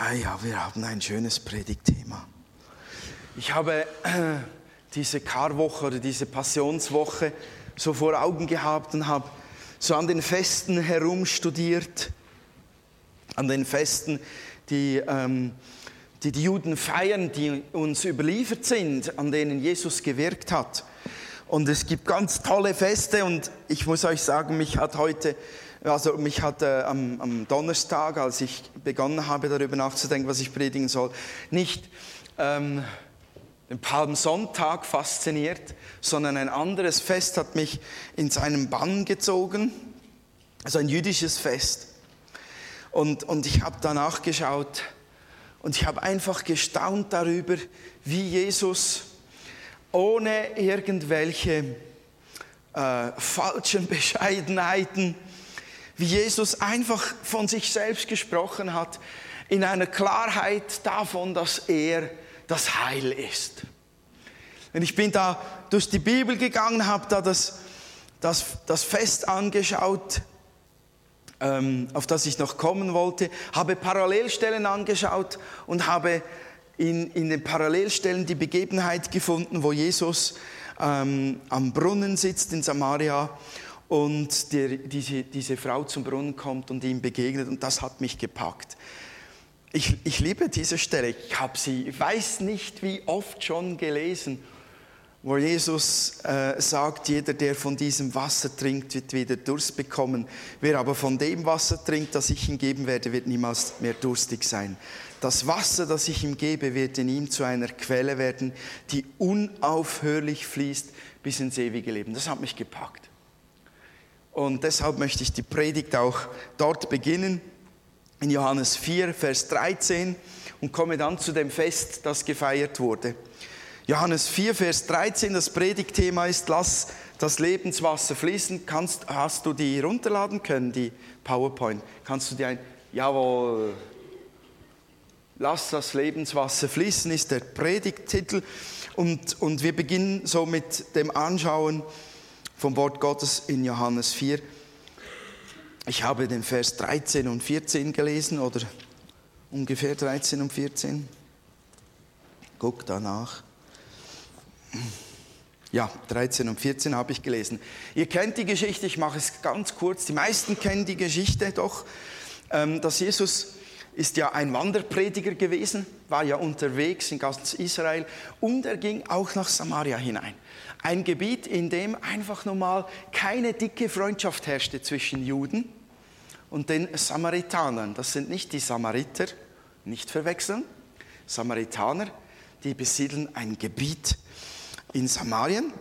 Ah ja, wir haben ein schönes Predigtthema. Ich habe äh, diese Karwoche oder diese Passionswoche so vor Augen gehabt und habe so an den Festen herumstudiert, an den Festen, die, ähm, die die Juden feiern, die uns überliefert sind, an denen Jesus gewirkt hat. Und es gibt ganz tolle Feste und ich muss euch sagen, mich hat heute also mich hat äh, am, am, Donnerstag, als ich begonnen habe, darüber nachzudenken, was ich predigen soll, nicht ähm, den Palmsonntag fasziniert, sondern ein anderes Fest hat mich in seinen Bann gezogen, also ein jüdisches Fest. Und, und ich habe danach geschaut und ich habe einfach gestaunt darüber, wie Jesus ohne irgendwelche äh, falschen Bescheidenheiten, wie Jesus einfach von sich selbst gesprochen hat, in einer Klarheit davon, dass er das Heil ist. Und ich bin da durch die Bibel gegangen, habe da das, das, das Fest angeschaut, ähm, auf das ich noch kommen wollte, habe Parallelstellen angeschaut und habe in, in den Parallelstellen die Begebenheit gefunden, wo Jesus ähm, am Brunnen sitzt in Samaria und der, diese, diese Frau zum Brunnen kommt und ihm begegnet und das hat mich gepackt. Ich, ich liebe diese Stelle, ich habe sie, ich weiß nicht wie oft schon gelesen, wo Jesus äh, sagt, jeder, der von diesem Wasser trinkt, wird wieder Durst bekommen. Wer aber von dem Wasser trinkt, das ich ihm geben werde, wird niemals mehr durstig sein. Das Wasser, das ich ihm gebe, wird in ihm zu einer Quelle werden, die unaufhörlich fließt bis ins ewige Leben. Das hat mich gepackt. Und deshalb möchte ich die Predigt auch dort beginnen, in Johannes 4, Vers 13, und komme dann zu dem Fest, das gefeiert wurde. Johannes 4, Vers 13, das Predigtthema ist, lass das Lebenswasser fließen. Kannst, hast du die runterladen können, die PowerPoint? Kannst du die ein, jawohl, lass das Lebenswasser fließen, ist der Predigttitel. Und, und wir beginnen so mit dem Anschauen vom Wort Gottes in Johannes 4. Ich habe den Vers 13 und 14 gelesen oder ungefähr 13 und 14. Guck danach. Ja, 13 und 14 habe ich gelesen. Ihr kennt die Geschichte, ich mache es ganz kurz. Die meisten kennen die Geschichte doch, ähm, dass Jesus ist ja ein Wanderprediger gewesen, war ja unterwegs in ganz Israel und er ging auch nach Samaria hinein. Ein Gebiet, in dem einfach normal keine dicke Freundschaft herrschte zwischen Juden und den Samaritanern. Das sind nicht die Samariter, nicht verwechseln. Samaritaner, die besiedeln ein Gebiet in Samarien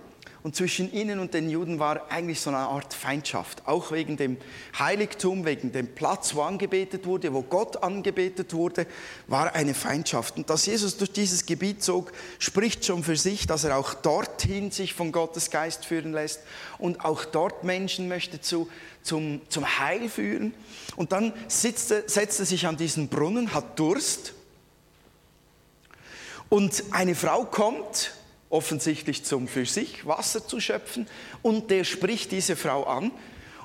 und zwischen ihnen und den Juden war eigentlich so eine Art Feindschaft, auch wegen dem Heiligtum, wegen dem Platz, wo angebetet wurde, wo Gott angebetet wurde, war eine Feindschaft. Und dass Jesus durch dieses Gebiet zog, spricht schon für sich, dass er auch dorthin sich von Gottes Geist führen lässt und auch dort Menschen möchte zu, zum, zum Heil führen. Und dann sitzt er, setzt er sich an diesen Brunnen, hat Durst und eine Frau kommt offensichtlich zum für sich Wasser zu schöpfen. Und der spricht diese Frau an.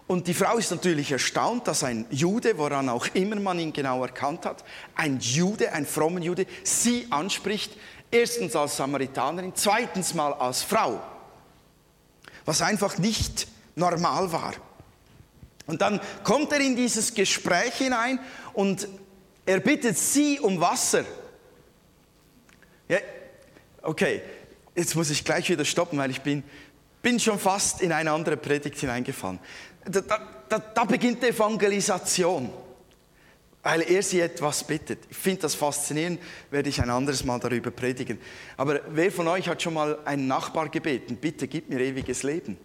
Und die Frau ist natürlich erstaunt, dass ein Jude, woran auch immer man ihn genau erkannt hat, ein Jude, ein frommer Jude, sie anspricht, erstens als Samaritanerin, zweitens mal als Frau, was einfach nicht normal war. Und dann kommt er in dieses Gespräch hinein und er bittet sie um Wasser. Ja, okay, jetzt muss ich gleich wieder stoppen, weil ich bin, bin schon fast in eine andere Predigt hineingefallen. Da, da, da beginnt die Evangelisation, weil er sie etwas bittet. Ich finde das faszinierend, werde ich ein anderes Mal darüber predigen. Aber wer von euch hat schon mal einen Nachbar gebeten, bitte gib mir ewiges Leben?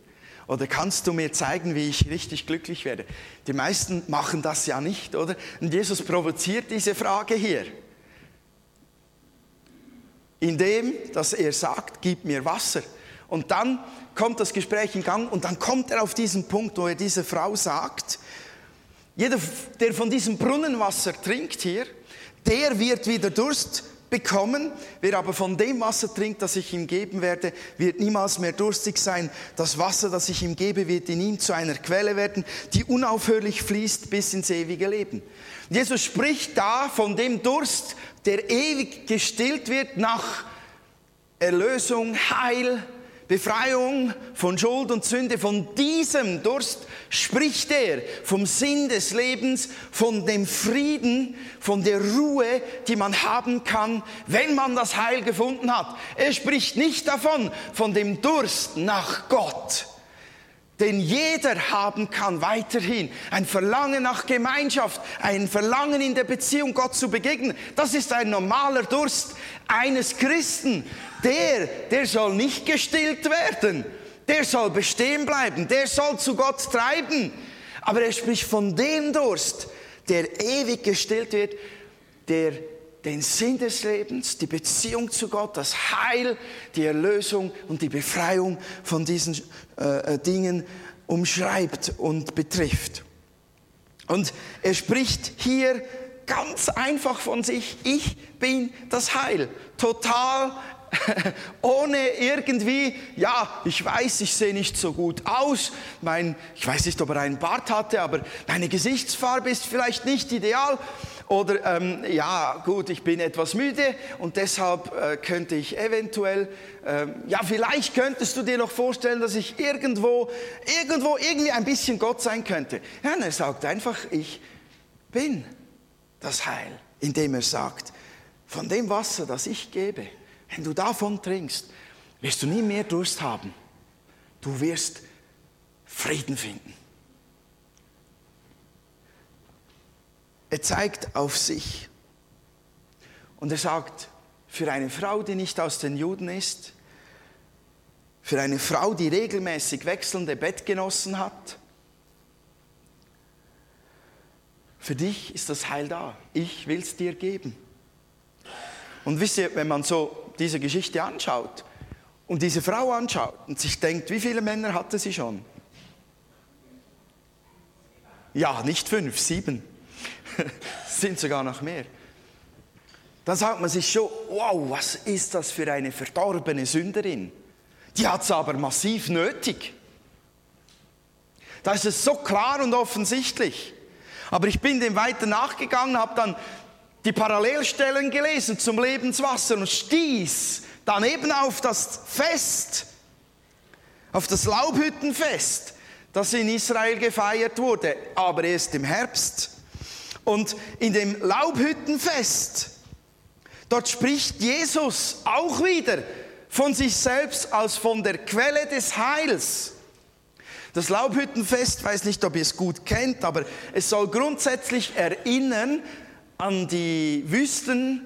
Oder kannst du mir zeigen, wie ich richtig glücklich werde? Die meisten machen das ja nicht, oder? Und Jesus provoziert diese Frage hier indem dass er sagt, gib mir Wasser. Und dann kommt das Gespräch in Gang und dann kommt er auf diesen Punkt, wo er dieser Frau sagt, jeder, der von diesem Brunnenwasser trinkt hier, der wird wieder Durst bekommen. Wer aber von dem Wasser trinkt, das ich ihm geben werde, wird niemals mehr durstig sein. Das Wasser, das ich ihm gebe, wird in ihm zu einer Quelle werden, die unaufhörlich fließt bis ins ewige Leben. Jesus spricht da von dem Durst, der ewig gestillt wird nach Erlösung, Heil, Befreiung von Schuld und Sünde, von diesem Durst spricht er, vom Sinn des Lebens, von dem Frieden, von der Ruhe, die man haben kann, wenn man das Heil gefunden hat. Er spricht nicht davon, von dem Durst nach Gott den jeder haben kann weiterhin. Ein Verlangen nach Gemeinschaft, ein Verlangen in der Beziehung Gott zu begegnen. Das ist ein normaler Durst eines Christen. Der, der soll nicht gestillt werden. Der soll bestehen bleiben. Der soll zu Gott treiben. Aber er spricht von dem Durst, der ewig gestillt wird, der den Sinn des Lebens, die Beziehung zu Gott, das Heil, die Erlösung und die Befreiung von diesen äh, äh, Dingen umschreibt und betrifft. Und er spricht hier ganz einfach von sich, ich bin das Heil, total ohne irgendwie, ja, ich weiß, ich sehe nicht so gut aus, mein, ich weiß nicht, ob er einen Bart hatte, aber meine Gesichtsfarbe ist vielleicht nicht ideal, oder ähm, ja, gut, ich bin etwas müde und deshalb äh, könnte ich eventuell, ähm, ja, vielleicht könntest du dir noch vorstellen, dass ich irgendwo, irgendwo irgendwie ein bisschen Gott sein könnte. Ja, er sagt einfach, ich bin das Heil, indem er sagt, von dem Wasser, das ich gebe, wenn du davon trinkst, wirst du nie mehr Durst haben. Du wirst Frieden finden. Er zeigt auf sich. Und er sagt, für eine Frau, die nicht aus den Juden ist, für eine Frau, die regelmäßig wechselnde Bettgenossen hat, für dich ist das Heil da. Ich will es dir geben. Und wisst ihr, wenn man so diese Geschichte anschaut und diese Frau anschaut und sich denkt, wie viele Männer hatte sie schon? Ja, nicht fünf, sieben. Sind sogar noch mehr. Dann sagt man sich schon, wow, was ist das für eine verdorbene Sünderin? Die hat es aber massiv nötig. Da ist es so klar und offensichtlich. Aber ich bin dem weiter nachgegangen, habe dann die Parallelstellen gelesen zum Lebenswasser und stieß dann eben auf das Fest, auf das Laubhüttenfest, das in Israel gefeiert wurde, aber erst im Herbst. Und in dem Laubhüttenfest, dort spricht Jesus auch wieder von sich selbst als von der Quelle des Heils. Das Laubhüttenfest, weiß nicht, ob ihr es gut kennt, aber es soll grundsätzlich erinnern an die Wüstenzeit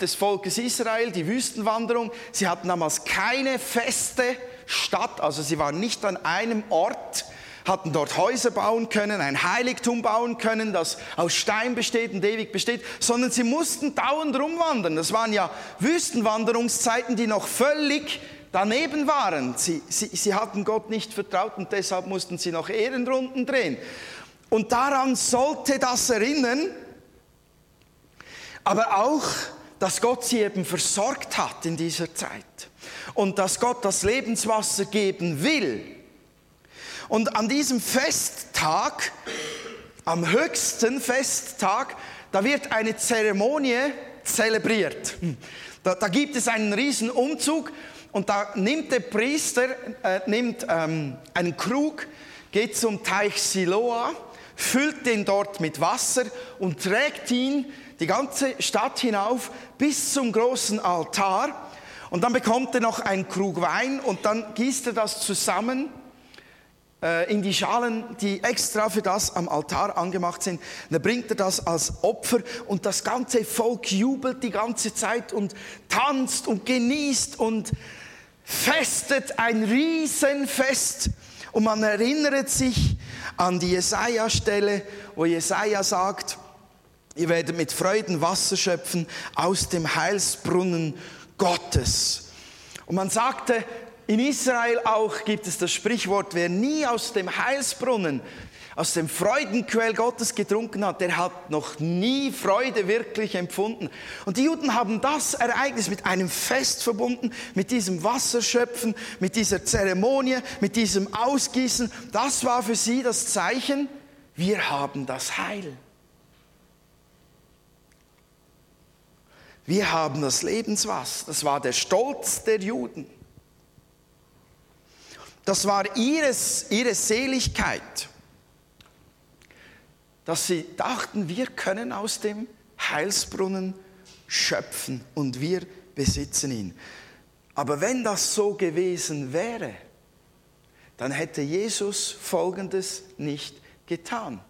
des Volkes Israel, die Wüstenwanderung. Sie hatten damals keine feste Stadt, also sie waren nicht an einem Ort, hatten dort Häuser bauen können, ein Heiligtum bauen können, das aus Stein besteht und ewig besteht, sondern sie mussten dauernd rumwandern. Das waren ja Wüstenwanderungszeiten, die noch völlig daneben waren. Sie, sie, sie hatten Gott nicht vertraut und deshalb mussten sie noch Ehrenrunden drehen. Und daran sollte das erinnern, aber auch, dass Gott sie eben versorgt hat in dieser Zeit und dass Gott das Lebenswasser geben will und an diesem Festtag, am höchsten Festtag, da wird eine Zeremonie zelebriert. Da, da gibt es einen riesen Umzug und da nimmt der Priester äh, nimmt, ähm, einen Krug, geht zum Teich Siloa, füllt den dort mit Wasser und trägt ihn die ganze Stadt hinauf bis zum großen Altar. Und dann bekommt er noch einen Krug Wein und dann gießt er das zusammen in die Schalen, die extra für das am Altar angemacht sind. Dann bringt er das als Opfer und das ganze Volk jubelt die ganze Zeit und tanzt und genießt und festet ein Riesenfest. Und man erinnert sich an die Jesaja-Stelle, wo Jesaja sagt, ihr werdet mit Freuden Wasser schöpfen aus dem Heilsbrunnen Gottes. Und man sagte, in Israel auch gibt es das Sprichwort, wer nie aus dem Heilsbrunnen, aus dem Freudenquell Gottes getrunken hat, der hat noch nie Freude wirklich empfunden. Und die Juden haben das Ereignis mit einem Fest verbunden, mit diesem Wasserschöpfen, mit dieser Zeremonie, mit diesem Ausgießen. Das war für sie das Zeichen, wir haben das Heil. Wir haben das Lebenswasser. Das war der Stolz der Juden. Das war ihres, ihre Seligkeit dass sie dachten, wir können aus dem Heilsbrunnen schöpfen und wir besitzen ihn. Aber wenn das so gewesen wäre, dann hätte Jesus Folgendes nicht getan.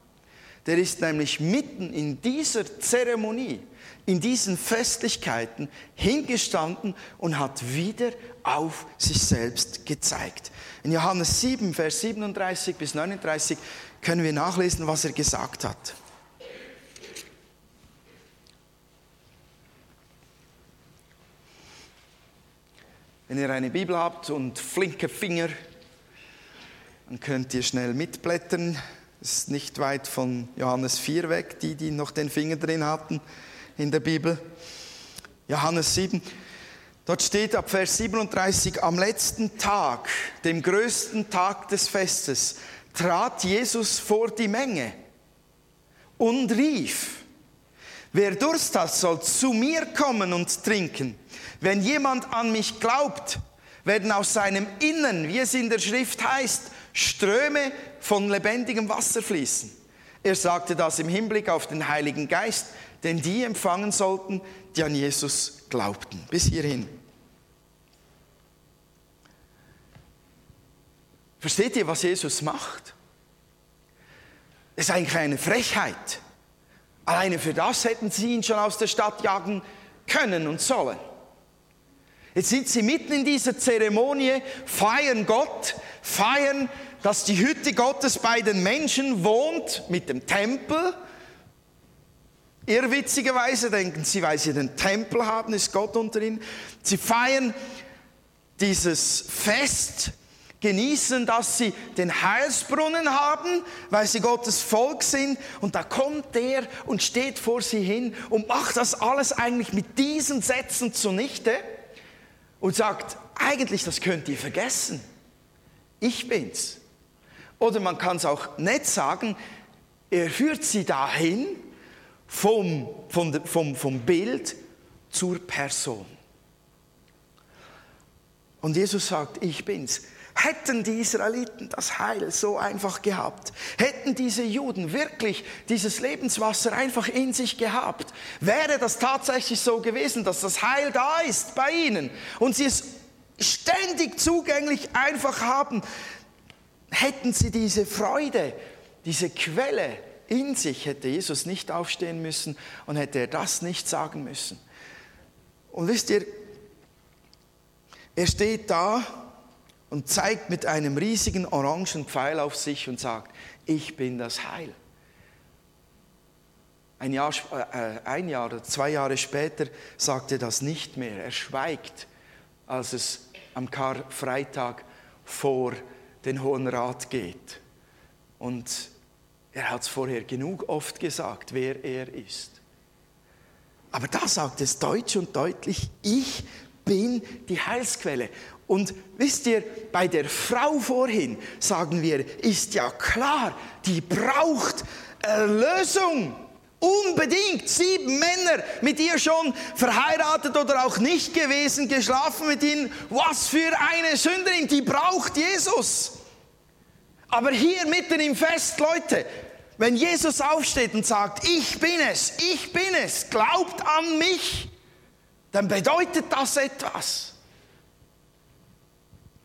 Der ist nämlich mitten in dieser Zeremonie, in diesen Festlichkeiten hingestanden und hat wieder auf sich selbst gezeigt. In Johannes 7, Vers 37 bis 39 können wir nachlesen, was er gesagt hat. Wenn ihr eine Bibel habt und flinke Finger, dann könnt ihr schnell mitblättern. Es ist nicht weit von Johannes 4 weg, die, die noch den Finger drin hatten in der Bibel. Johannes 7. Dort steht ab Vers 37, am letzten Tag, dem größten Tag des Festes, trat Jesus vor die Menge und rief, wer Durst hat, soll zu mir kommen und trinken. Wenn jemand an mich glaubt, werden aus seinem Innern, wie es in der Schrift heißt, Ströme von lebendigem Wasser fließen. Er sagte das im Hinblick auf den Heiligen Geist, den die empfangen sollten, die an Jesus glaubten. Bis hierhin. Versteht ihr, was Jesus macht? Das ist eigentlich eine Frechheit. Alleine für das hätten sie ihn schon aus der Stadt jagen können und sollen. Jetzt sind sie mitten in dieser Zeremonie, feiern Gott, feiern, dass die Hütte Gottes bei den Menschen wohnt mit dem Tempel. Irrwitzigerweise denken sie, weil sie den Tempel haben, ist Gott unter ihnen. Sie feiern dieses Fest genießen, dass sie den Heilsbrunnen haben, weil sie Gottes Volk sind. Und da kommt der und steht vor sie hin und macht das alles eigentlich mit diesen Sätzen zunichte und sagt, eigentlich, das könnt ihr vergessen. Ich bin's. Oder man kann es auch nett sagen, er führt sie dahin vom, vom, vom, vom Bild zur Person. Und Jesus sagt, ich bin's. Hätten die Israeliten das Heil so einfach gehabt, hätten diese Juden wirklich dieses Lebenswasser einfach in sich gehabt, wäre das tatsächlich so gewesen, dass das Heil da ist bei ihnen und sie es ständig zugänglich einfach haben, hätten sie diese Freude, diese Quelle in sich, hätte Jesus nicht aufstehen müssen und hätte er das nicht sagen müssen. Und wisst ihr, er steht da und zeigt mit einem riesigen orangen Pfeil auf sich und sagt, ich bin das Heil. Ein Jahr, äh, ein Jahr oder zwei Jahre später sagt er das nicht mehr. Er schweigt, als es am Karfreitag vor den Hohen Rat geht. Und er hat es vorher genug oft gesagt, wer er ist. Aber da sagt es deutsch und deutlich, ich bin die Heilsquelle. Und wisst ihr, bei der Frau vorhin sagen wir, ist ja klar, die braucht Erlösung. Unbedingt. Sieben Männer mit ihr schon verheiratet oder auch nicht gewesen, geschlafen mit ihnen. Was für eine Sünderin, die braucht Jesus. Aber hier mitten im Fest, Leute, wenn Jesus aufsteht und sagt, ich bin es, ich bin es, glaubt an mich, dann bedeutet das etwas.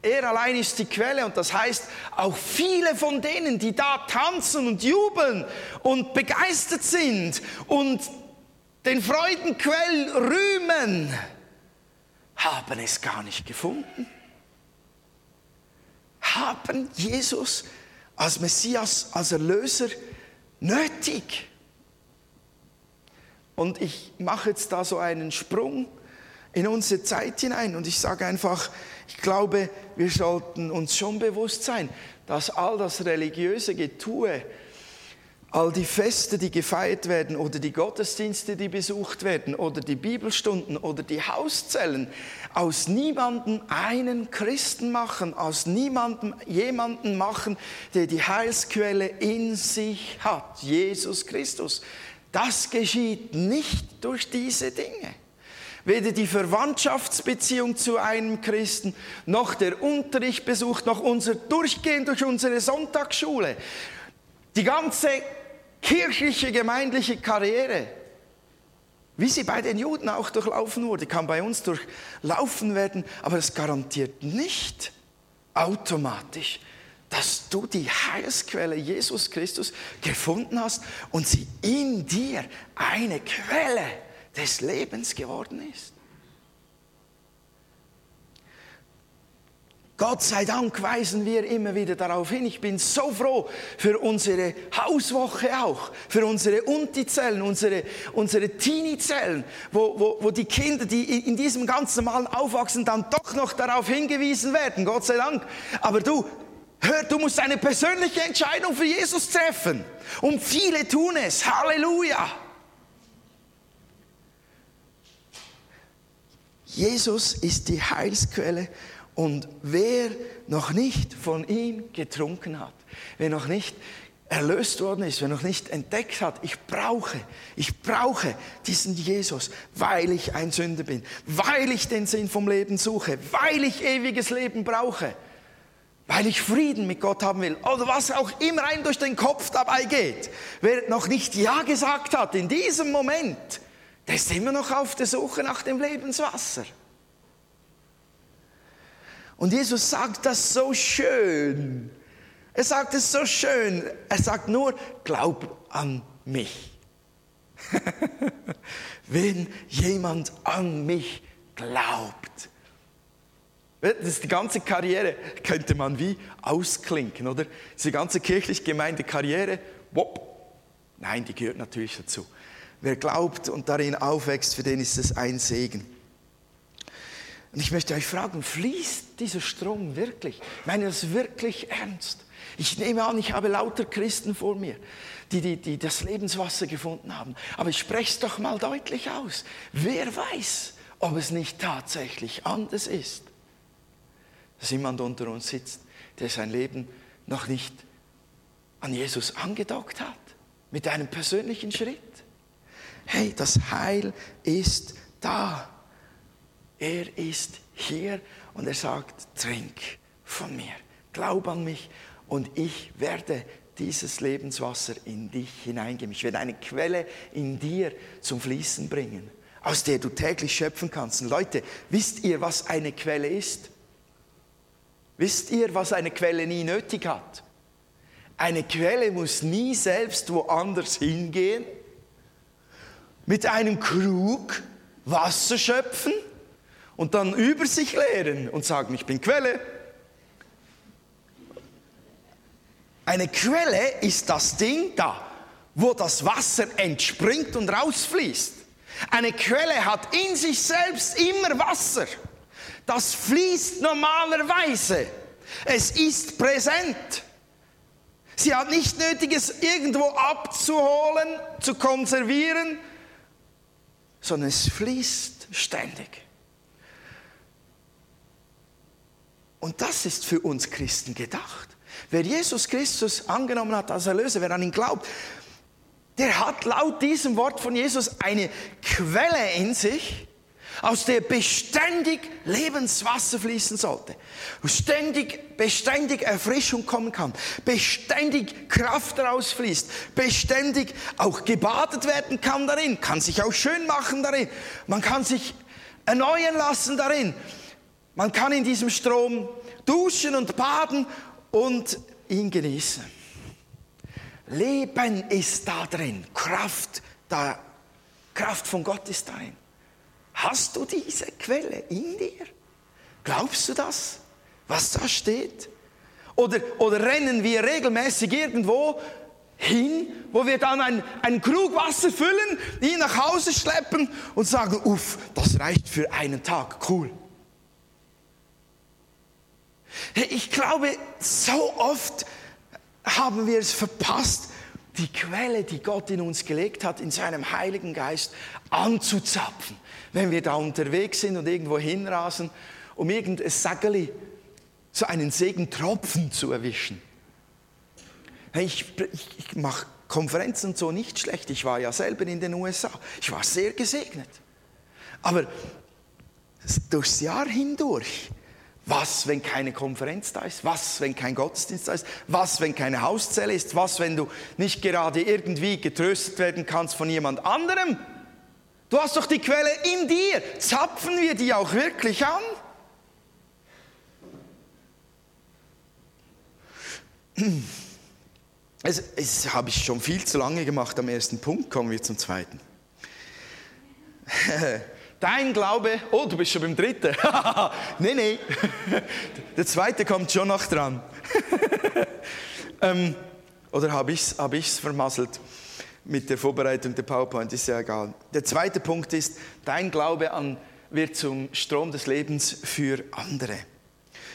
Er allein ist die Quelle und das heißt, auch viele von denen, die da tanzen und jubeln und begeistert sind und den Freudenquell rühmen, haben es gar nicht gefunden. Haben Jesus als Messias, als Erlöser nötig. Und ich mache jetzt da so einen Sprung in unsere Zeit hinein und ich sage einfach, ich glaube, wir sollten uns schon bewusst sein, dass all das religiöse Getue all die Feste, die gefeiert werden oder die Gottesdienste, die besucht werden oder die Bibelstunden oder die Hauszellen aus niemandem einen Christen machen, aus niemandem jemanden machen, der die Heilsquelle in sich hat, Jesus Christus. Das geschieht nicht durch diese Dinge. Weder die Verwandtschaftsbeziehung zu einem Christen, noch der Unterrichtbesuch, noch unser Durchgehen durch unsere Sonntagsschule. Die ganze kirchliche, gemeindliche Karriere, wie sie bei den Juden auch durchlaufen wurde, kann bei uns durchlaufen werden, aber es garantiert nicht automatisch, dass du die Heilsquelle Jesus Christus gefunden hast und sie in dir eine Quelle des Lebens geworden ist. Gott sei Dank weisen wir immer wieder darauf hin. Ich bin so froh für unsere Hauswoche auch, für unsere Unti-Zellen, unsere, unsere Teenie-Zellen, wo, wo, wo die Kinder, die in diesem ganz normalen Aufwachsen, dann doch noch darauf hingewiesen werden. Gott sei Dank. Aber du, hör, du musst eine persönliche Entscheidung für Jesus treffen. Und viele tun es. Halleluja. Jesus ist die Heilsquelle und wer noch nicht von ihm getrunken hat, wer noch nicht erlöst worden ist, wer noch nicht entdeckt hat, ich brauche, ich brauche diesen Jesus, weil ich ein Sünder bin, weil ich den Sinn vom Leben suche, weil ich ewiges Leben brauche, weil ich Frieden mit Gott haben will oder was auch immer einem durch den Kopf dabei geht. Wer noch nicht Ja gesagt hat in diesem Moment, der ist immer noch auf der Suche nach dem Lebenswasser. Und Jesus sagt das so schön. Er sagt es so schön. Er sagt nur, glaub an mich. Wenn jemand an mich glaubt. Das ist die ganze Karriere, könnte man wie ausklinken, oder? Diese ganze kirchlich gemeinte Karriere, wop. Nein, die gehört natürlich dazu. Wer glaubt und darin aufwächst, für den ist es ein Segen. Und ich möchte euch fragen, fließt dieser Strom wirklich? Ich meine das wirklich ernst. Ich nehme an, ich habe lauter Christen vor mir, die, die, die das Lebenswasser gefunden haben. Aber ich spreche es doch mal deutlich aus. Wer weiß, ob es nicht tatsächlich anders ist, dass jemand unter uns sitzt, der sein Leben noch nicht an Jesus angedockt hat, mit einem persönlichen Schritt. Hey, das Heil ist da. Er ist hier und er sagt, trink von mir, glaub an mich und ich werde dieses Lebenswasser in dich hineingeben. Ich werde eine Quelle in dir zum Fließen bringen, aus der du täglich schöpfen kannst. Und Leute, wisst ihr, was eine Quelle ist? Wisst ihr, was eine Quelle nie nötig hat? Eine Quelle muss nie selbst woanders hingehen, mit einem Krug Wasser schöpfen und dann über sich leeren und sagen, ich bin Quelle. Eine Quelle ist das Ding da, wo das Wasser entspringt und rausfließt. Eine Quelle hat in sich selbst immer Wasser. Das fließt normalerweise. Es ist präsent. Sie hat nicht nötig, es irgendwo abzuholen, zu konservieren, sondern es fließt ständig. Und das ist für uns Christen gedacht. Wer Jesus Christus angenommen hat als Erlöser, wer an ihn glaubt, der hat laut diesem Wort von Jesus eine Quelle in sich, aus der beständig Lebenswasser fließen sollte. Ständig, beständig Erfrischung kommen kann, beständig Kraft rausfließt, beständig auch gebadet werden kann darin, kann sich auch schön machen darin, man kann sich erneuern lassen darin. Man kann in diesem Strom duschen und baden und ihn genießen. Leben ist da drin, Kraft, da, Kraft von Gott ist darin. Hast du diese Quelle in dir? Glaubst du das, was da steht? Oder, oder rennen wir regelmäßig irgendwo hin, wo wir dann ein, einen Krug Wasser füllen, ihn nach Hause schleppen und sagen, uff, das reicht für einen Tag, cool. Ich glaube, so oft haben wir es verpasst, die Quelle, die Gott in uns gelegt hat, in seinem Heiligen Geist anzuzapfen, wenn wir da unterwegs sind und irgendwo hinrasen, um irgendein Sageli, so einen Segentropfen zu erwischen. Ich, ich, ich mache Konferenzen und so nicht schlecht. Ich war ja selber in den USA. Ich war sehr gesegnet. Aber durchs Jahr hindurch was, wenn keine Konferenz da ist? Was, wenn kein Gottesdienst da ist? Was, wenn keine Hauszelle ist? Was, wenn du nicht gerade irgendwie getröstet werden kannst von jemand anderem? Du hast doch die Quelle in dir. Zapfen wir die auch wirklich an? Es, es habe ich schon viel zu lange gemacht am ersten Punkt. Kommen wir zum zweiten. Dein Glaube, oh, du bist schon beim dritten. nee, nee. Der zweite kommt schon noch dran. ähm, oder habe ich es hab ich's vermasselt mit der Vorbereitung der PowerPoint? Ist ja egal. Der zweite Punkt ist, dein Glaube an, wird zum Strom des Lebens für andere.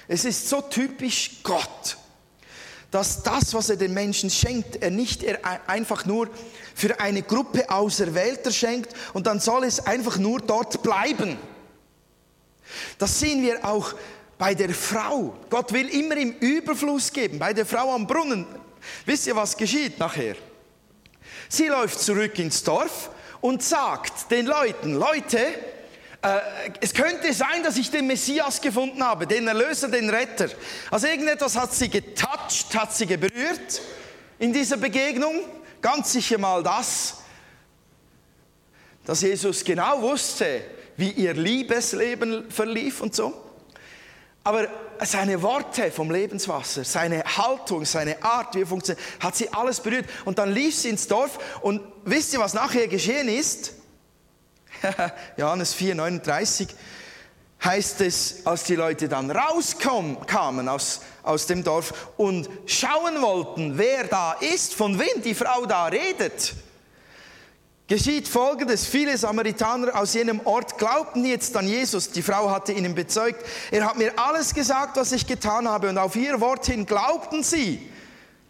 Es ist so typisch Gott dass das, was er den Menschen schenkt, er nicht einfach nur für eine Gruppe Auserwählter schenkt und dann soll es einfach nur dort bleiben. Das sehen wir auch bei der Frau. Gott will immer im Überfluss geben. Bei der Frau am Brunnen. Wisst ihr, was geschieht nachher? Sie läuft zurück ins Dorf und sagt den Leuten, Leute, äh, es könnte sein, dass ich den Messias gefunden habe, den Erlöser, den Retter. Also irgendetwas hat sie getoucht, hat sie geberührt in dieser Begegnung. Ganz sicher mal das, dass Jesus genau wusste, wie ihr Liebesleben verlief und so. Aber seine Worte vom Lebenswasser, seine Haltung, seine Art, wie er funktioniert, hat sie alles berührt. Und dann lief sie ins Dorf und wisst ihr, was nachher geschehen ist? Johannes 4, 39 heißt es, als die Leute dann rauskamen aus, aus dem Dorf und schauen wollten, wer da ist, von wem die Frau da redet, geschieht Folgendes. Viele Samaritaner aus jenem Ort glaubten jetzt an Jesus. Die Frau hatte ihnen bezeugt, er hat mir alles gesagt, was ich getan habe und auf ihr Wort hin glaubten sie.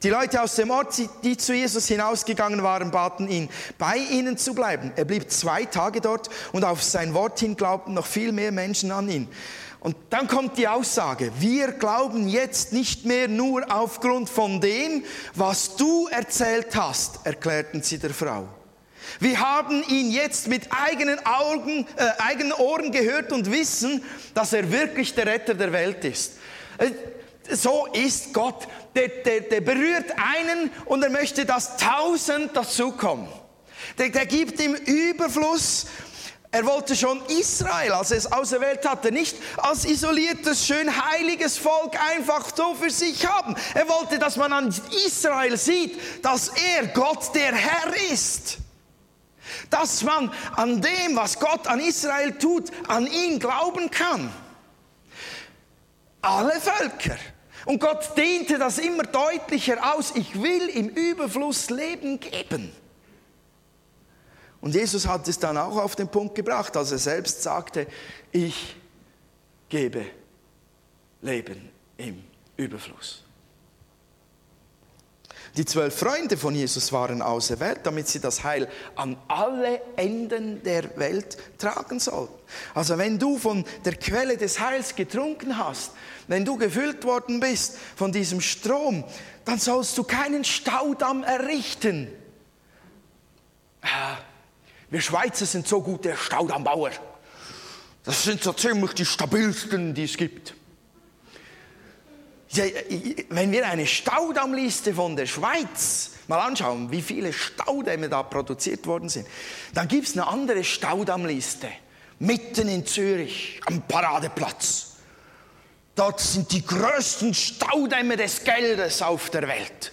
Die Leute aus dem Ort, die zu Jesus hinausgegangen waren, baten ihn, bei ihnen zu bleiben. Er blieb zwei Tage dort und auf sein Wort hin glaubten noch viel mehr Menschen an ihn. Und dann kommt die Aussage, wir glauben jetzt nicht mehr nur aufgrund von dem, was du erzählt hast, erklärten sie der Frau. Wir haben ihn jetzt mit eigenen Augen, äh, eigenen Ohren gehört und wissen, dass er wirklich der Retter der Welt ist. So ist Gott. Der, der, der berührt einen und er möchte, dass tausend dazukommen. Der, der gibt ihm Überfluss. Er wollte schon Israel, als er es auserwählt hatte, nicht als isoliertes, schön heiliges Volk einfach so für sich haben. Er wollte, dass man an Israel sieht, dass er Gott der Herr ist. Dass man an dem, was Gott an Israel tut, an ihn glauben kann. Alle Völker. Und Gott dehnte das immer deutlicher aus. Ich will im Überfluss Leben geben. Und Jesus hat es dann auch auf den Punkt gebracht, als er selbst sagte, ich gebe Leben im Überfluss. Die zwölf Freunde von Jesus waren auserwählt, damit sie das Heil an alle Enden der Welt tragen sollten. Also wenn du von der Quelle des Heils getrunken hast, wenn du gefüllt worden bist von diesem Strom, dann sollst du keinen Staudamm errichten. Ah, wir Schweizer sind so gute Staudammbauer. Das sind so ziemlich die stabilsten, die es gibt. Wenn wir eine Staudammliste von der Schweiz mal anschauen, wie viele Staudämme da produziert worden sind, dann gibt es eine andere Staudammliste mitten in Zürich am Paradeplatz. Dort sind die größten Staudämme des Geldes auf der Welt.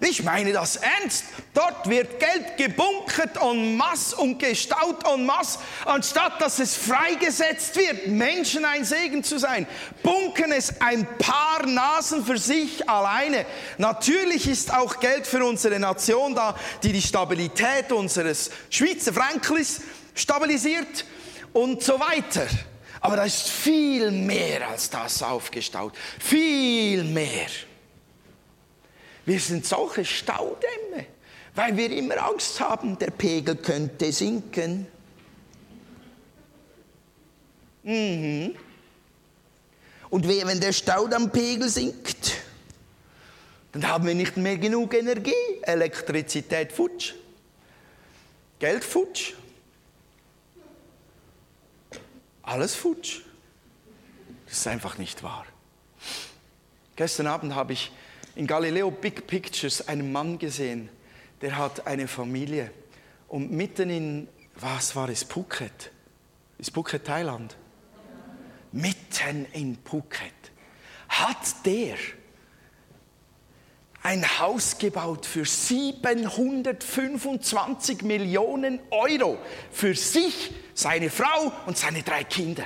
Ich meine das ernst. Dort wird Geld gebunkert en masse und gestaut en masse, anstatt dass es freigesetzt wird, Menschen ein Segen zu sein. Bunken es ein paar Nasen für sich alleine. Natürlich ist auch Geld für unsere Nation da, die die Stabilität unseres Schweizer Franklis stabilisiert und so weiter. Aber da ist viel mehr als das aufgestaut. Viel mehr. Wir sind solche Staudämme, weil wir immer Angst haben, der Pegel könnte sinken. Mhm. Und wenn der Staudammpegel sinkt, dann haben wir nicht mehr genug Energie. Elektrizität futsch. Geld futsch. Alles futsch. Das ist einfach nicht wahr. Gestern Abend habe ich in Galileo Big Pictures einen Mann gesehen, der hat eine Familie. Und mitten in, was war es, Phuket? Ist Phuket Thailand? Mitten in Phuket hat der ein Haus gebaut für 725 Millionen Euro für sich, seine Frau und seine drei Kinder.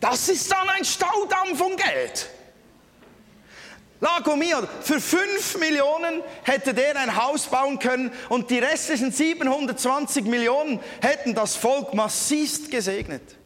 Das ist dann ein Staudamm von Geld. Lago mio, für 5 Millionen hätte der ein Haus bauen können und die restlichen 720 Millionen hätten das Volk massivst gesegnet.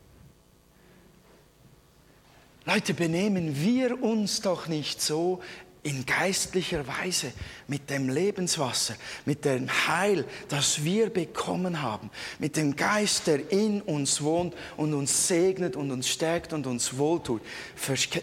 Leute, benehmen wir uns doch nicht so in geistlicher Weise mit dem Lebenswasser, mit dem Heil, das wir bekommen haben, mit dem Geist, der in uns wohnt und uns segnet und uns stärkt und uns wohltut,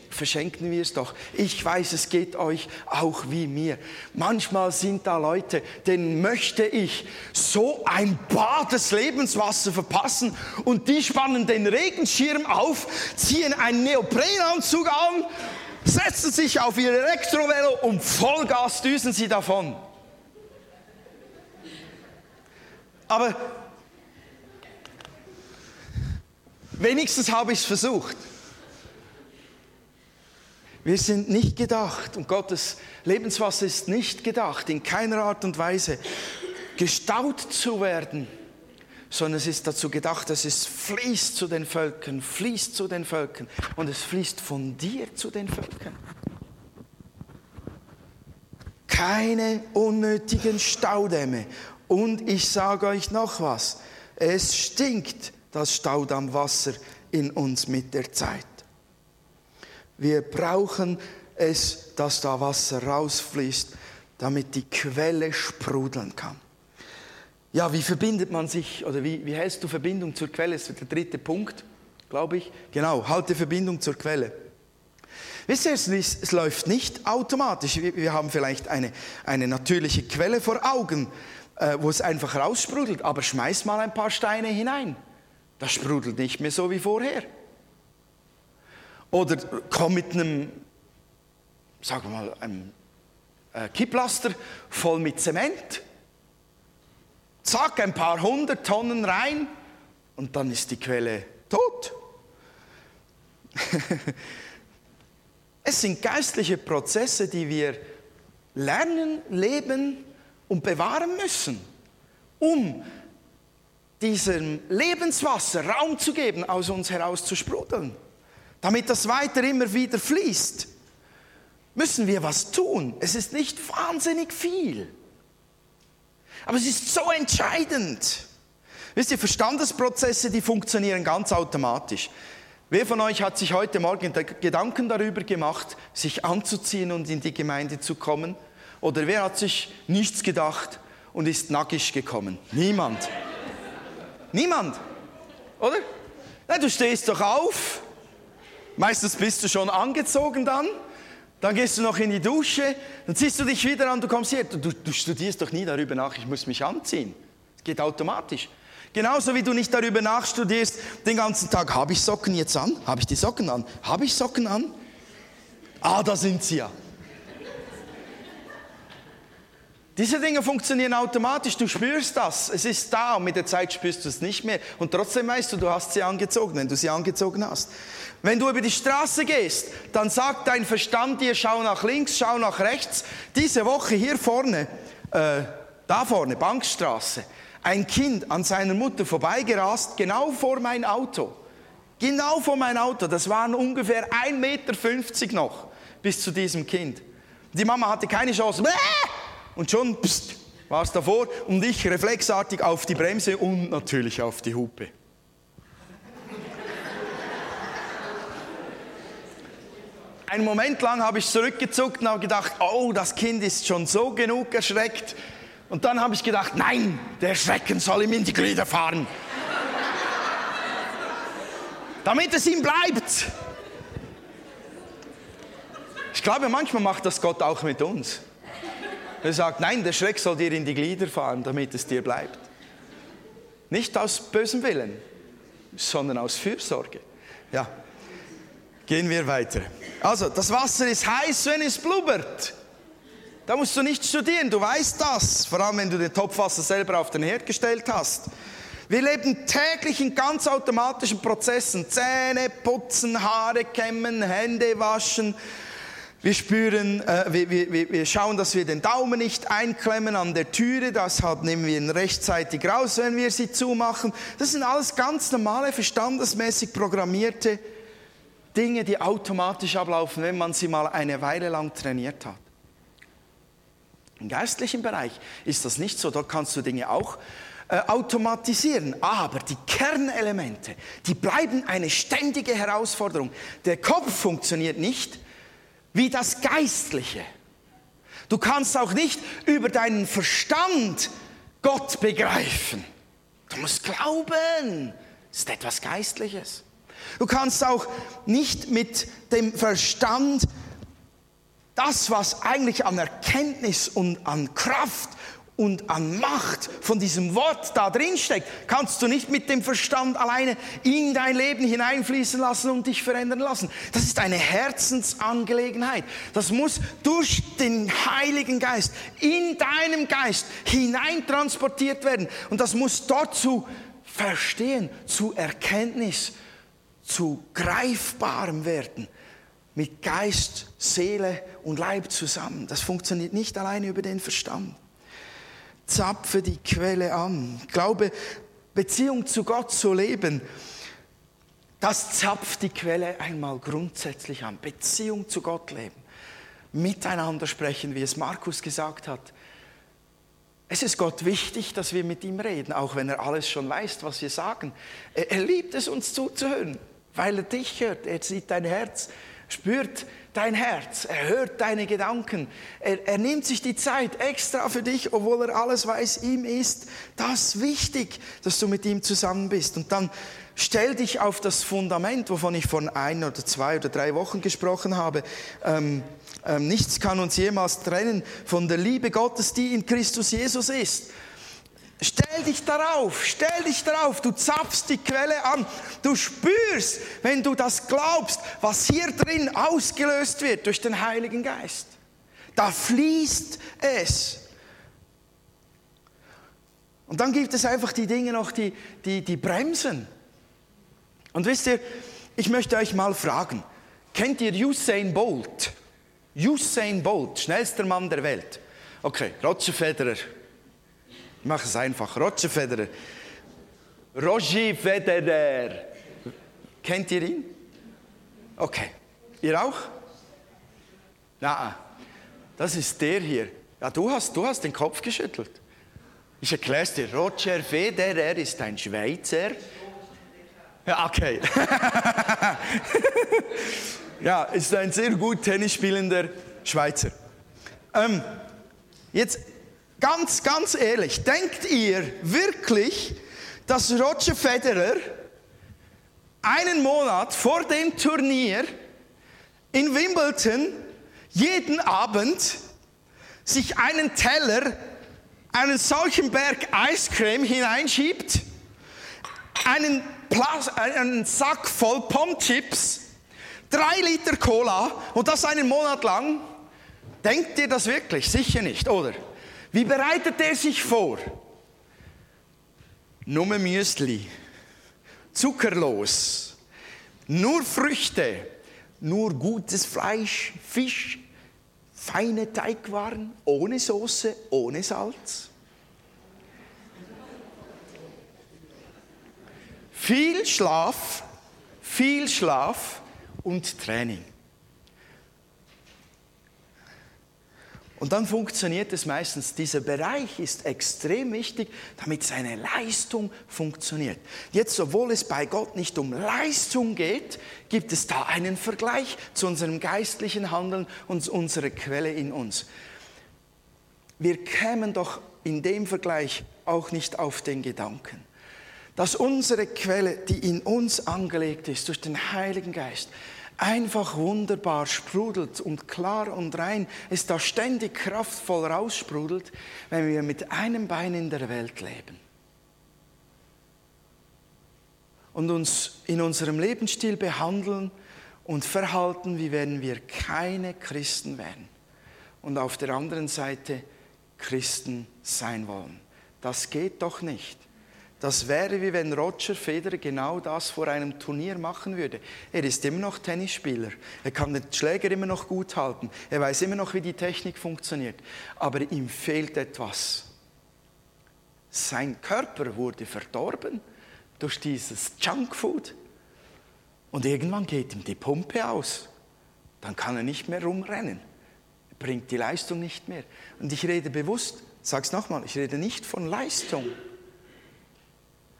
verschenken wir es doch. Ich weiß, es geht euch auch wie mir. Manchmal sind da Leute, denen möchte ich so ein Bad des Lebenswassers verpassen und die spannen den Regenschirm auf, ziehen einen Neoprenanzug an setzen sich auf ihr Elektrovelo und Vollgas düsen sie davon. Aber wenigstens habe ich es versucht. Wir sind nicht gedacht und Gottes Lebenswasser ist nicht gedacht, in keiner Art und Weise gestaut zu werden sondern es ist dazu gedacht, dass es fließt zu den Völkern, fließt zu den Völkern und es fließt von dir zu den Völkern. Keine unnötigen Staudämme. Und ich sage euch noch was, es stinkt das Staudammwasser in uns mit der Zeit. Wir brauchen es, dass da Wasser rausfließt, damit die Quelle sprudeln kann. Ja, wie verbindet man sich oder wie, wie hältst du Verbindung zur Quelle? Das ist der dritte Punkt, glaube ich. Genau, halte Verbindung zur Quelle. Wisst ihr, es, läuft nicht automatisch. Wir, wir, haben vielleicht eine, eine natürliche Quelle vor Augen, äh, wo es einfach raussprudelt, aber schmeiß mal ein paar Steine hinein. Das sprudelt nicht mehr so wie vorher. Oder komm mit einem, sagen wir mal, einem äh, Kipplaster voll mit Zement zack, ein paar hundert Tonnen rein und dann ist die Quelle tot. es sind geistliche Prozesse, die wir lernen, leben und bewahren müssen, um diesem Lebenswasser Raum zu geben, aus uns heraus zu sprudeln. Damit das weiter immer wieder fließt, müssen wir was tun. Es ist nicht wahnsinnig viel. Aber es ist so entscheidend. Wisst ihr, Verstandesprozesse, die funktionieren ganz automatisch. Wer von euch hat sich heute Morgen Gedanken darüber gemacht, sich anzuziehen und in die Gemeinde zu kommen? Oder wer hat sich nichts gedacht und ist nackig gekommen? Niemand. Niemand. Oder? Na, du stehst doch auf. Meistens bist du schon angezogen dann. Dann gehst du noch in die Dusche, dann ziehst du dich wieder an, du kommst hier. Du, du studierst doch nie darüber nach, ich muss mich anziehen. Es geht automatisch. Genauso wie du nicht darüber nachstudierst, den ganzen Tag, habe ich Socken jetzt an? Habe ich die Socken an? Habe ich Socken an? Ah, da sind sie ja. Diese Dinge funktionieren automatisch, du spürst das, es ist da und mit der Zeit spürst du es nicht mehr und trotzdem weißt du, du hast sie angezogen, wenn du sie angezogen hast. Wenn du über die Straße gehst, dann sagt dein Verstand dir, schau nach links, schau nach rechts. Diese Woche hier vorne, äh, da vorne, Bankstraße, ein Kind an seiner Mutter vorbeigerast, genau vor mein Auto. Genau vor mein Auto. Das waren ungefähr 1,50 Meter noch bis zu diesem Kind. Die Mama hatte keine Chance. Und schon war es davor und ich reflexartig auf die Bremse und natürlich auf die Hupe. einen Moment lang habe ich zurückgezuckt und habe gedacht, oh, das Kind ist schon so genug erschreckt. Und dann habe ich gedacht, nein, der Schrecken soll ihm in die Glieder fahren. Damit es ihm bleibt. Ich glaube, manchmal macht das Gott auch mit uns. Er sagt, nein, der Schreck soll dir in die Glieder fahren, damit es dir bleibt. Nicht aus bösem Willen, sondern aus Fürsorge. Ja, gehen wir weiter. Also, das Wasser ist heiß, wenn es blubbert. Da musst du nicht studieren, du weißt das, vor allem wenn du den Topfwasser selber auf den Herd gestellt hast. Wir leben täglich in ganz automatischen Prozessen. Zähne putzen, Haare kämmen, Hände waschen, wir spüren, äh, wir, wir, wir schauen, dass wir den Daumen nicht einklemmen an der Türe. Deshalb nehmen wir ihn rechtzeitig raus, wenn wir sie zumachen. Das sind alles ganz normale, verstandesmäßig programmierte Dinge, die automatisch ablaufen, wenn man sie mal eine Weile lang trainiert hat. Im geistlichen Bereich ist das nicht so. Dort kannst du Dinge auch äh, automatisieren. Aber die Kernelemente, die bleiben eine ständige Herausforderung. Der Kopf funktioniert nicht wie das Geistliche. Du kannst auch nicht über deinen Verstand Gott begreifen. Du musst glauben. Das ist etwas Geistliches. Du kannst auch nicht mit dem Verstand das, was eigentlich an Erkenntnis und an Kraft und an Macht von diesem Wort da drin steckt, kannst du nicht mit dem Verstand alleine in dein Leben hineinfließen lassen und dich verändern lassen. Das ist eine Herzensangelegenheit. Das muss durch den Heiligen Geist in deinem Geist hineintransportiert werden. Und das muss dort zu Verstehen, zu Erkenntnis, zu Greifbarem werden. Mit Geist, Seele und Leib zusammen. Das funktioniert nicht alleine über den Verstand zapfe die Quelle an. Glaube, Beziehung zu Gott zu leben, das zapft die Quelle einmal grundsätzlich an. Beziehung zu Gott leben. Miteinander sprechen, wie es Markus gesagt hat. Es ist Gott wichtig, dass wir mit ihm reden, auch wenn er alles schon weiß, was wir sagen. Er, er liebt es, uns zuzuhören, weil er dich hört. Er sieht dein Herz, spürt dein Herz, er hört deine Gedanken, er, er, nimmt sich die Zeit extra für dich, obwohl er alles weiß, ihm ist das wichtig, dass du mit ihm zusammen bist. Und dann stell dich auf das Fundament, wovon ich vor ein oder zwei oder drei Wochen gesprochen habe. Ähm, ähm, nichts kann uns jemals trennen von der Liebe Gottes, die in Christus Jesus ist. Stell dich darauf, stell dich darauf, du zapfst die Quelle an, du spürst, wenn du das glaubst, was hier drin ausgelöst wird durch den Heiligen Geist. Da fließt es. Und dann gibt es einfach die Dinge noch, die, die, die bremsen. Und wisst ihr, ich möchte euch mal fragen, kennt ihr Usain Bolt? Usain Bolt, schnellster Mann der Welt. Okay, Roger Federer, ich mache es einfach. Roger Federer. Roger Federer. Kennt ihr ihn? Okay. Ihr auch? Na, das ist der hier. Ja, du hast, du hast den Kopf geschüttelt. Ich erkläre es dir. Roger Federer ist ein Schweizer. Ja, okay. ja, ist ein sehr gut Tennis spielender Schweizer. Ähm, jetzt Ganz, ganz ehrlich, denkt ihr wirklich, dass Roger Federer einen Monat vor dem Turnier in Wimbledon jeden Abend sich einen Teller, einen solchen Berg Eiscreme hineinschiebt, einen, Plas einen Sack voll Pomchips, drei Liter Cola und das einen Monat lang? Denkt ihr das wirklich? Sicher nicht, oder? Wie bereitet er sich vor? Nur Müsli, zuckerlos, nur Früchte, nur gutes Fleisch, Fisch, feine Teigwaren, ohne Soße, ohne Salz. Viel Schlaf, viel Schlaf und Training. Und dann funktioniert es meistens. Dieser Bereich ist extrem wichtig, damit seine Leistung funktioniert. Jetzt, obwohl es bei Gott nicht um Leistung geht, gibt es da einen Vergleich zu unserem geistlichen Handeln und unserer Quelle in uns. Wir kämen doch in dem Vergleich auch nicht auf den Gedanken, dass unsere Quelle, die in uns angelegt ist durch den Heiligen Geist, einfach wunderbar sprudelt und klar und rein, es da ständig kraftvoll raussprudelt, wenn wir mit einem Bein in der Welt leben. Und uns in unserem Lebensstil behandeln und verhalten, wie wenn wir keine Christen wären. Und auf der anderen Seite Christen sein wollen. Das geht doch nicht. Das wäre wie wenn Roger Federer genau das vor einem Turnier machen würde. Er ist immer noch Tennisspieler. Er kann den Schläger immer noch gut halten. Er weiß immer noch, wie die Technik funktioniert. Aber ihm fehlt etwas. Sein Körper wurde verdorben durch dieses Junkfood. Und irgendwann geht ihm die Pumpe aus. Dann kann er nicht mehr rumrennen. Er bringt die Leistung nicht mehr. Und ich rede bewusst, sag's nochmal, ich rede nicht von Leistung.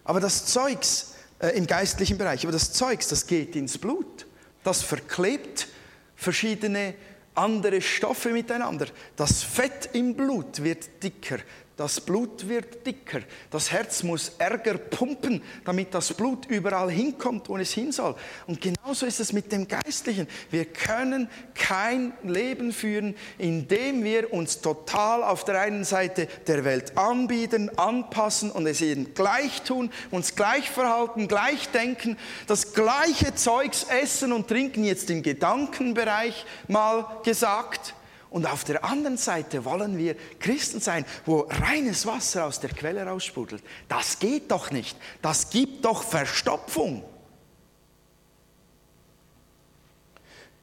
Aber das Zeugs äh, im geistlichen Bereich, aber das Zeugs, das geht ins Blut. Das verklebt verschiedene andere Stoffe miteinander. Das Fett im Blut wird dicker, das Blut wird dicker. Das Herz muss ärger pumpen, damit das Blut überall hinkommt, wo es hin soll. Und genauso ist es mit dem Geistlichen. Wir können kein Leben führen, in dem wir uns total auf der einen Seite der Welt anbieten, anpassen und es ihnen gleich tun, uns gleich verhalten, gleich denken, das gleiche Zeugs essen und trinken, jetzt im Gedankenbereich mal gesagt und auf der anderen Seite wollen wir Christen sein, wo reines Wasser aus der Quelle raussprudelt. Das geht doch nicht. Das gibt doch Verstopfung.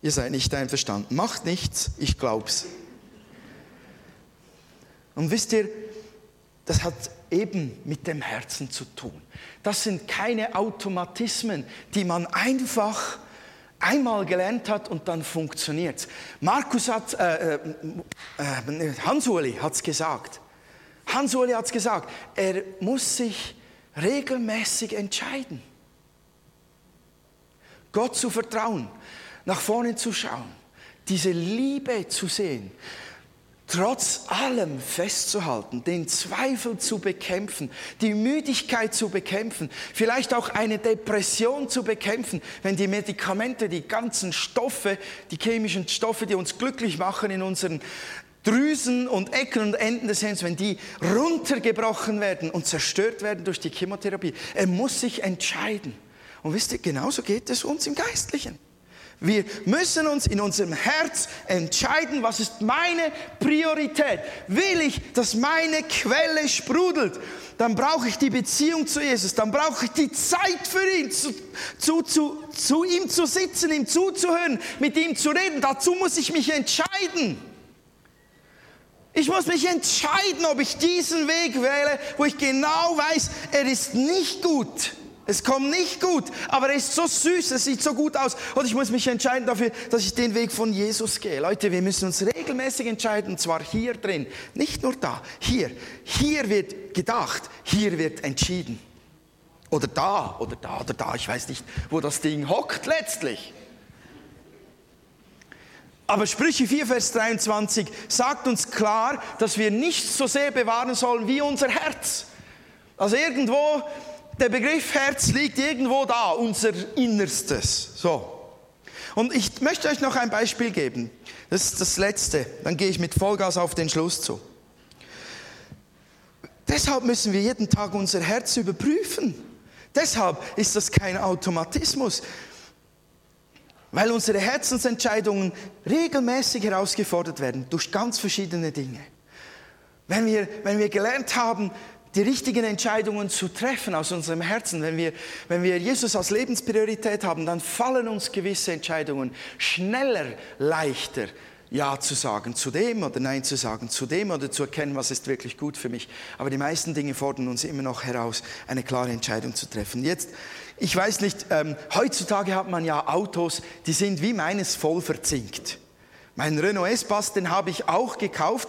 Ihr seid nicht einverstanden. Macht nichts, ich glaub's. Und wisst ihr, das hat eben mit dem Herzen zu tun. Das sind keine Automatismen, die man einfach einmal gelernt hat und dann funktioniert Markus hat, äh, äh, äh Hans-Uli hat es gesagt. Hans-Uli hat es gesagt, er muss sich regelmäßig entscheiden. Gott zu vertrauen, nach vorne zu schauen, diese Liebe zu sehen trotz allem festzuhalten, den Zweifel zu bekämpfen, die Müdigkeit zu bekämpfen, vielleicht auch eine Depression zu bekämpfen, wenn die Medikamente, die ganzen Stoffe, die chemischen Stoffe, die uns glücklich machen in unseren Drüsen und Ecken und Enden des Hirns, wenn die runtergebrochen werden und zerstört werden durch die Chemotherapie. Er muss sich entscheiden. Und wisst ihr, genauso geht es uns im Geistlichen. Wir müssen uns in unserem Herz entscheiden, was ist meine Priorität. Will ich, dass meine Quelle sprudelt, dann brauche ich die Beziehung zu Jesus, dann brauche ich die Zeit für ihn, zu, zu, zu, zu ihm zu sitzen, ihm zuzuhören, mit ihm zu reden. Dazu muss ich mich entscheiden. Ich muss mich entscheiden, ob ich diesen Weg wähle, wo ich genau weiß, er ist nicht gut. Es kommt nicht gut, aber er ist so süß, es sieht so gut aus. Und ich muss mich entscheiden dafür, dass ich den Weg von Jesus gehe. Leute, wir müssen uns regelmäßig entscheiden, und zwar hier drin, nicht nur da, hier. Hier wird gedacht, hier wird entschieden. Oder da, oder da, oder da, ich weiß nicht, wo das Ding hockt letztlich. Aber Sprüche 4, Vers 23 sagt uns klar, dass wir nicht so sehr bewahren sollen wie unser Herz. Also irgendwo der Begriff Herz liegt irgendwo da, unser Innerstes. So. Und ich möchte euch noch ein Beispiel geben. Das ist das letzte. Dann gehe ich mit Vollgas auf den Schluss zu. Deshalb müssen wir jeden Tag unser Herz überprüfen. Deshalb ist das kein Automatismus, weil unsere Herzensentscheidungen regelmäßig herausgefordert werden durch ganz verschiedene Dinge. Wenn wir, wenn wir gelernt haben, die richtigen Entscheidungen zu treffen aus unserem Herzen. Wenn wir, wenn wir Jesus als Lebenspriorität haben, dann fallen uns gewisse Entscheidungen schneller, leichter. Ja zu sagen zu dem oder Nein zu sagen zu dem oder zu erkennen, was ist wirklich gut für mich. Aber die meisten Dinge fordern uns immer noch heraus, eine klare Entscheidung zu treffen. Jetzt, ich weiß nicht, ähm, heutzutage hat man ja Autos, die sind wie meines voll verzinkt. Mein Renault Espace, den habe ich auch gekauft,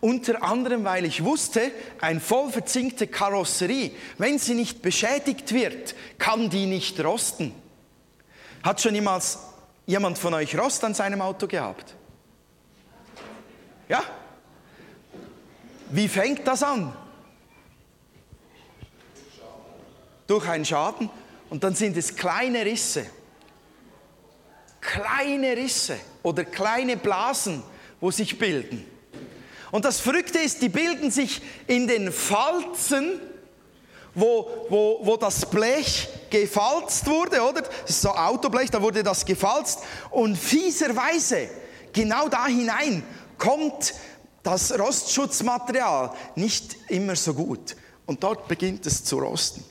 unter anderem, weil ich wusste, ein voll verzinkte Karosserie, wenn sie nicht beschädigt wird, kann die nicht rosten. Hat schon jemals jemand von euch Rost an seinem Auto gehabt? Ja? Wie fängt das an? Durch einen Schaden und dann sind es kleine Risse. Kleine Risse oder kleine Blasen, wo sich bilden. Und das Verrückte ist, die bilden sich in den Falzen, wo, wo, wo das Blech gefalzt wurde, oder? Das ist so Autoblech, da wurde das gefalzt. Und fieserweise, genau da hinein, kommt das Rostschutzmaterial nicht immer so gut. Und dort beginnt es zu rosten.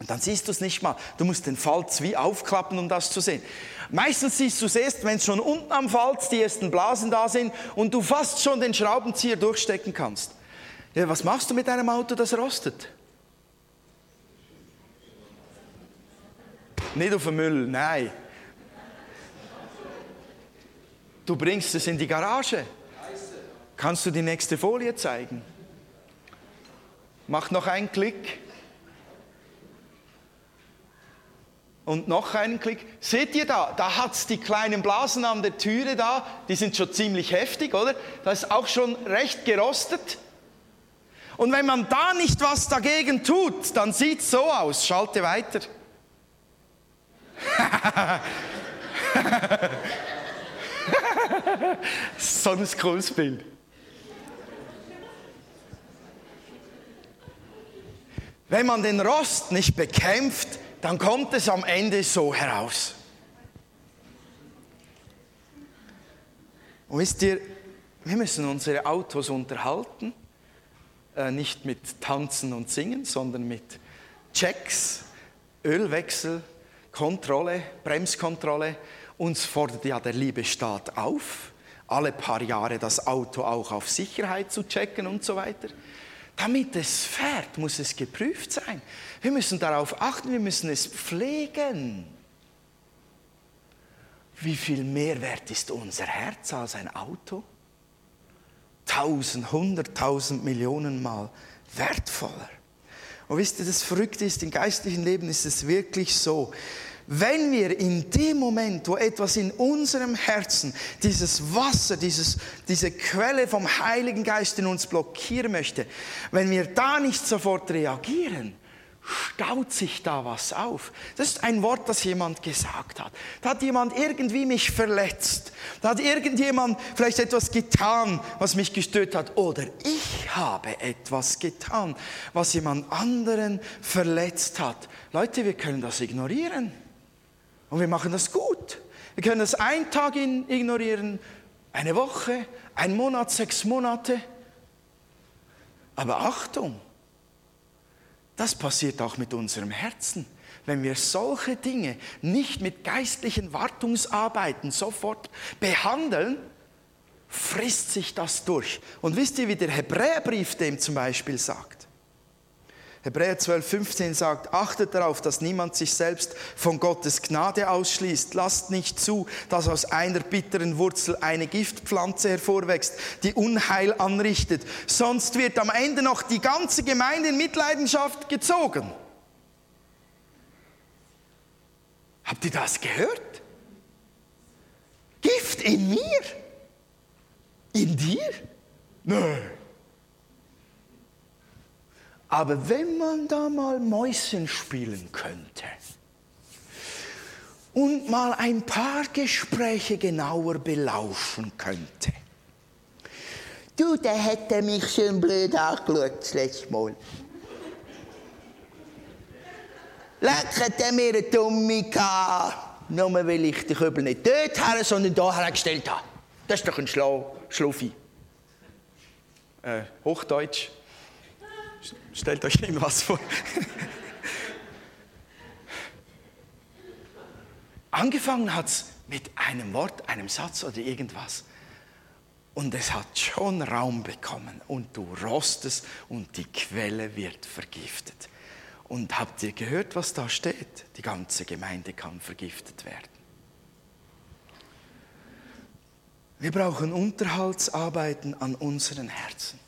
Und dann siehst du es nicht mal. Du musst den Falz wie aufklappen, um das zu sehen. Meistens siehst du es erst, wenn schon unten am Falz die ersten Blasen da sind und du fast schon den Schraubenzieher durchstecken kannst. Ja, was machst du mit einem Auto, das rostet? Nicht auf den Müll, nein. Du bringst es in die Garage. Kannst du die nächste Folie zeigen? Mach noch einen Klick. Und noch einen Klick. Seht ihr da? Da hat es die kleinen Blasen an der Türe da. Die sind schon ziemlich heftig, oder? Das ist auch schon recht gerostet. Und wenn man da nicht was dagegen tut, dann sieht es so aus. Schalte weiter. so ein cooles Bild. Wenn man den Rost nicht bekämpft, dann kommt es am Ende so heraus. Und wisst ihr, wir müssen unsere Autos unterhalten, äh, nicht mit Tanzen und Singen, sondern mit Checks, Ölwechsel, Kontrolle, Bremskontrolle. Uns fordert ja der liebe Staat auf, alle paar Jahre das Auto auch auf Sicherheit zu checken und so weiter. Damit es fährt, muss es geprüft sein. Wir müssen darauf achten, wir müssen es pflegen. Wie viel mehr wert ist unser Herz als ein Auto? Tausend, hunderttausend Millionen Mal wertvoller. Und wisst ihr, das Verrückte ist, im geistlichen Leben ist es wirklich so, wenn wir in dem Moment, wo etwas in unserem Herzen, dieses Wasser, dieses, diese Quelle vom Heiligen Geist in uns blockieren möchte, wenn wir da nicht sofort reagieren, staut sich da was auf. Das ist ein Wort, das jemand gesagt hat. Da hat jemand irgendwie mich verletzt. Da hat irgendjemand vielleicht etwas getan, was mich gestört hat. Oder ich habe etwas getan, was jemand anderen verletzt hat. Leute, wir können das ignorieren. Und wir machen das gut. Wir können das einen Tag ignorieren, eine Woche, ein Monat, sechs Monate. Aber Achtung, das passiert auch mit unserem Herzen. Wenn wir solche Dinge nicht mit geistlichen Wartungsarbeiten sofort behandeln, frisst sich das durch. Und wisst ihr, wie der Hebräerbrief dem zum Beispiel sagt? Hebräer 12, 15 sagt, achtet darauf, dass niemand sich selbst von Gottes Gnade ausschließt. Lasst nicht zu, dass aus einer bitteren Wurzel eine Giftpflanze hervorwächst, die Unheil anrichtet. Sonst wird am Ende noch die ganze Gemeinde in Mitleidenschaft gezogen. Habt ihr das gehört? Gift in mir? In dir? Nein. Aber wenn man da mal Mäuschen spielen könnte und mal ein paar Gespräche genauer belauschen könnte. Du, der hätte mich schön blöd angeschaut das letzte Mal. Lecker, der mir eine Dumme gehabt, nur weil ich die Köbel nicht dort habe, sondern da hergestellt habe. Das ist doch ein Schlau Schluffi. Äh, Hochdeutsch. Stellt euch irgendwas vor. Angefangen hat es mit einem Wort, einem Satz oder irgendwas. Und es hat schon Raum bekommen und du rostest und die Quelle wird vergiftet. Und habt ihr gehört, was da steht? Die ganze Gemeinde kann vergiftet werden. Wir brauchen Unterhaltsarbeiten an unseren Herzen.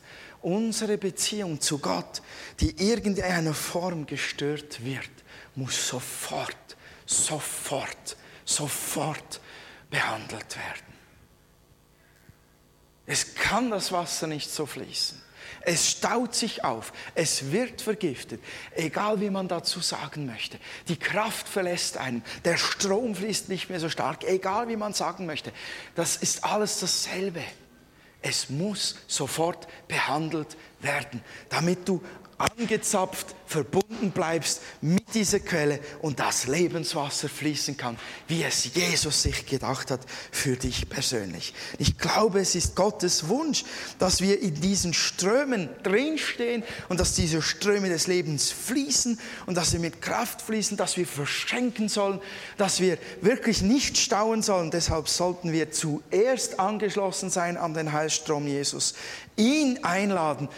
Unsere Beziehung zu Gott, die irgendeiner Form gestört wird, muss sofort, sofort, sofort behandelt werden. Es kann das Wasser nicht so fließen. Es staut sich auf, es wird vergiftet, egal wie man dazu sagen möchte. Die Kraft verlässt einen, der Strom fließt nicht mehr so stark, egal wie man sagen möchte. Das ist alles dasselbe. Es muss sofort behandelt werden, damit du angezapft, verbunden bleibst mit dieser Quelle und das Lebenswasser fließen kann, wie es Jesus sich gedacht hat für dich persönlich. Ich glaube, es ist Gottes Wunsch, dass wir in diesen Strömen drinstehen und dass diese Ströme des Lebens fließen und dass sie mit Kraft fließen, dass wir verschenken sollen, dass wir wirklich nicht stauen sollen. Deshalb sollten wir zuerst angeschlossen sein an den Heilstrom Jesus, ihn einladen,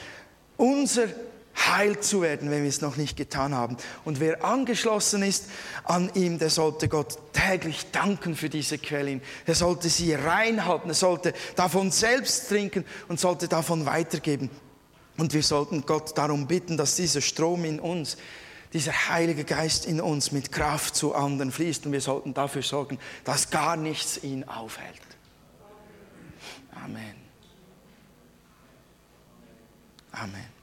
unser heil zu werden, wenn wir es noch nicht getan haben. Und wer angeschlossen ist an ihm, der sollte Gott täglich danken für diese Quellen. Er sollte sie reinhalten, er sollte davon selbst trinken und sollte davon weitergeben. Und wir sollten Gott darum bitten, dass dieser Strom in uns, dieser Heilige Geist in uns mit Kraft zu anderen fließt. Und wir sollten dafür sorgen, dass gar nichts ihn aufhält. Amen. Amen.